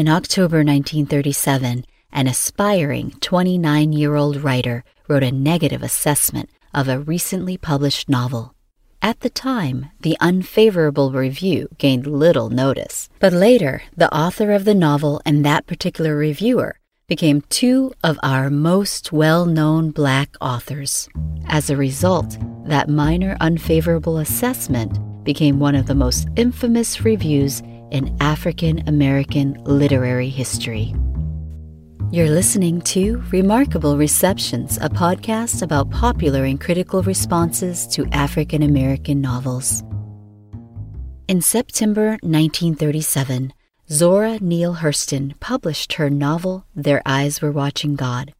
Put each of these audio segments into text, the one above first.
In October 1937, an aspiring 29 year old writer wrote a negative assessment of a recently published novel. At the time, the unfavorable review gained little notice, but later, the author of the novel and that particular reviewer became two of our most well known black authors. As a result, that minor unfavorable assessment became one of the most infamous reviews in African American literary history. You're listening to Remarkable Receptions, a podcast about popular and critical responses to African American novels. In September 1937, Zora Neale Hurston published her novel Their Eyes Were Watching God.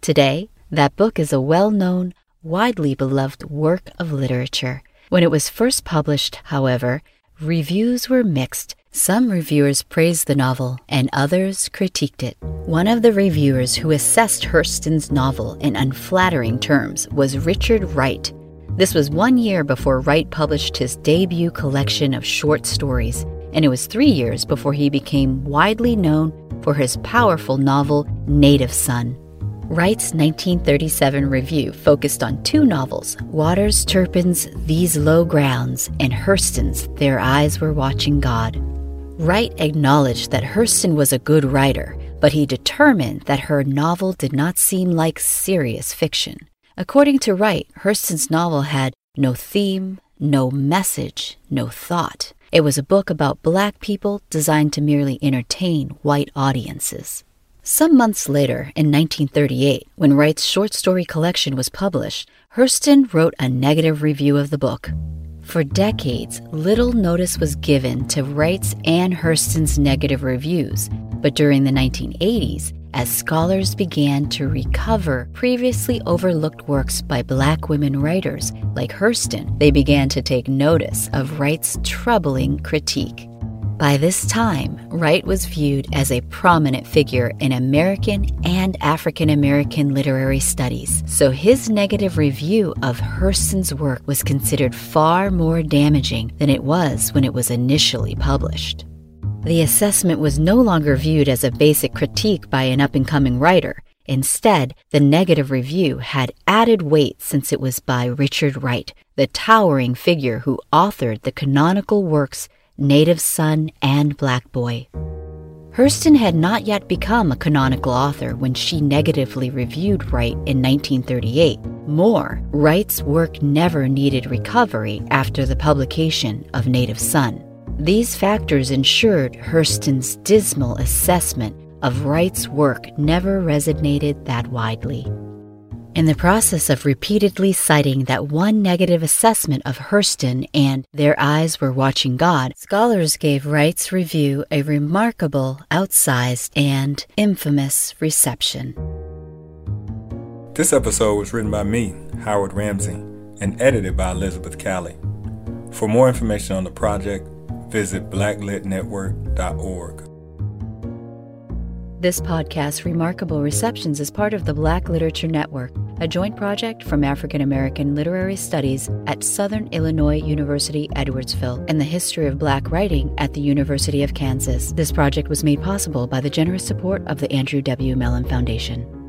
Today, that book is a well known, widely beloved work of literature. When it was first published, however, reviews were mixed some reviewers praised the novel and others critiqued it. One of the reviewers who assessed Hurston's novel in unflattering terms was Richard Wright. This was one year before Wright published his debut collection of short stories, and it was three years before he became widely known for his powerful novel Native Son. Wright's 1937 review focused on two novels Waters Turpin's These Low Grounds and Hurston's Their Eyes Were Watching God. Wright acknowledged that Hurston was a good writer, but he determined that her novel did not seem like serious fiction. According to Wright, Hurston's novel had no theme, no message, no thought. It was a book about black people designed to merely entertain white audiences. Some months later, in 1938, when Wright's short story collection was published, Hurston wrote a negative review of the book. For decades, little notice was given to Wright's and Hurston's negative reviews, but during the 1980s, as scholars began to recover previously overlooked works by black women writers like Hurston, they began to take notice of Wright's troubling critique. By this time, Wright was viewed as a prominent figure in American and African American literary studies, so his negative review of Hurston's work was considered far more damaging than it was when it was initially published. The assessment was no longer viewed as a basic critique by an up and coming writer. Instead, the negative review had added weight since it was by Richard Wright, the towering figure who authored the canonical works Native Son, and Black Boy. Hurston had not yet become a canonical author when she negatively reviewed Wright in 1938. More, Wright's work never needed recovery after the publication of Native Son. These factors ensured Hurston's dismal assessment of Wright's work never resonated that widely. In the process of repeatedly citing that one negative assessment of Hurston and Their Eyes Were Watching God, scholars gave Wright's review a remarkable, outsized, and infamous reception. This episode was written by me, Howard Rambsy, and edited by Elizabeth Callie. For more information on the project, visit blacklitnetwork.org. This podcast, Remarkable Receptions, is part of the Black Literature Network, a joint project from African American Literary Studies at Southern Illinois University Edwardsville and the History of Black Writing at the University of Kansas. This project was made possible by the generous support of the Andrew W. Mellon Foundation.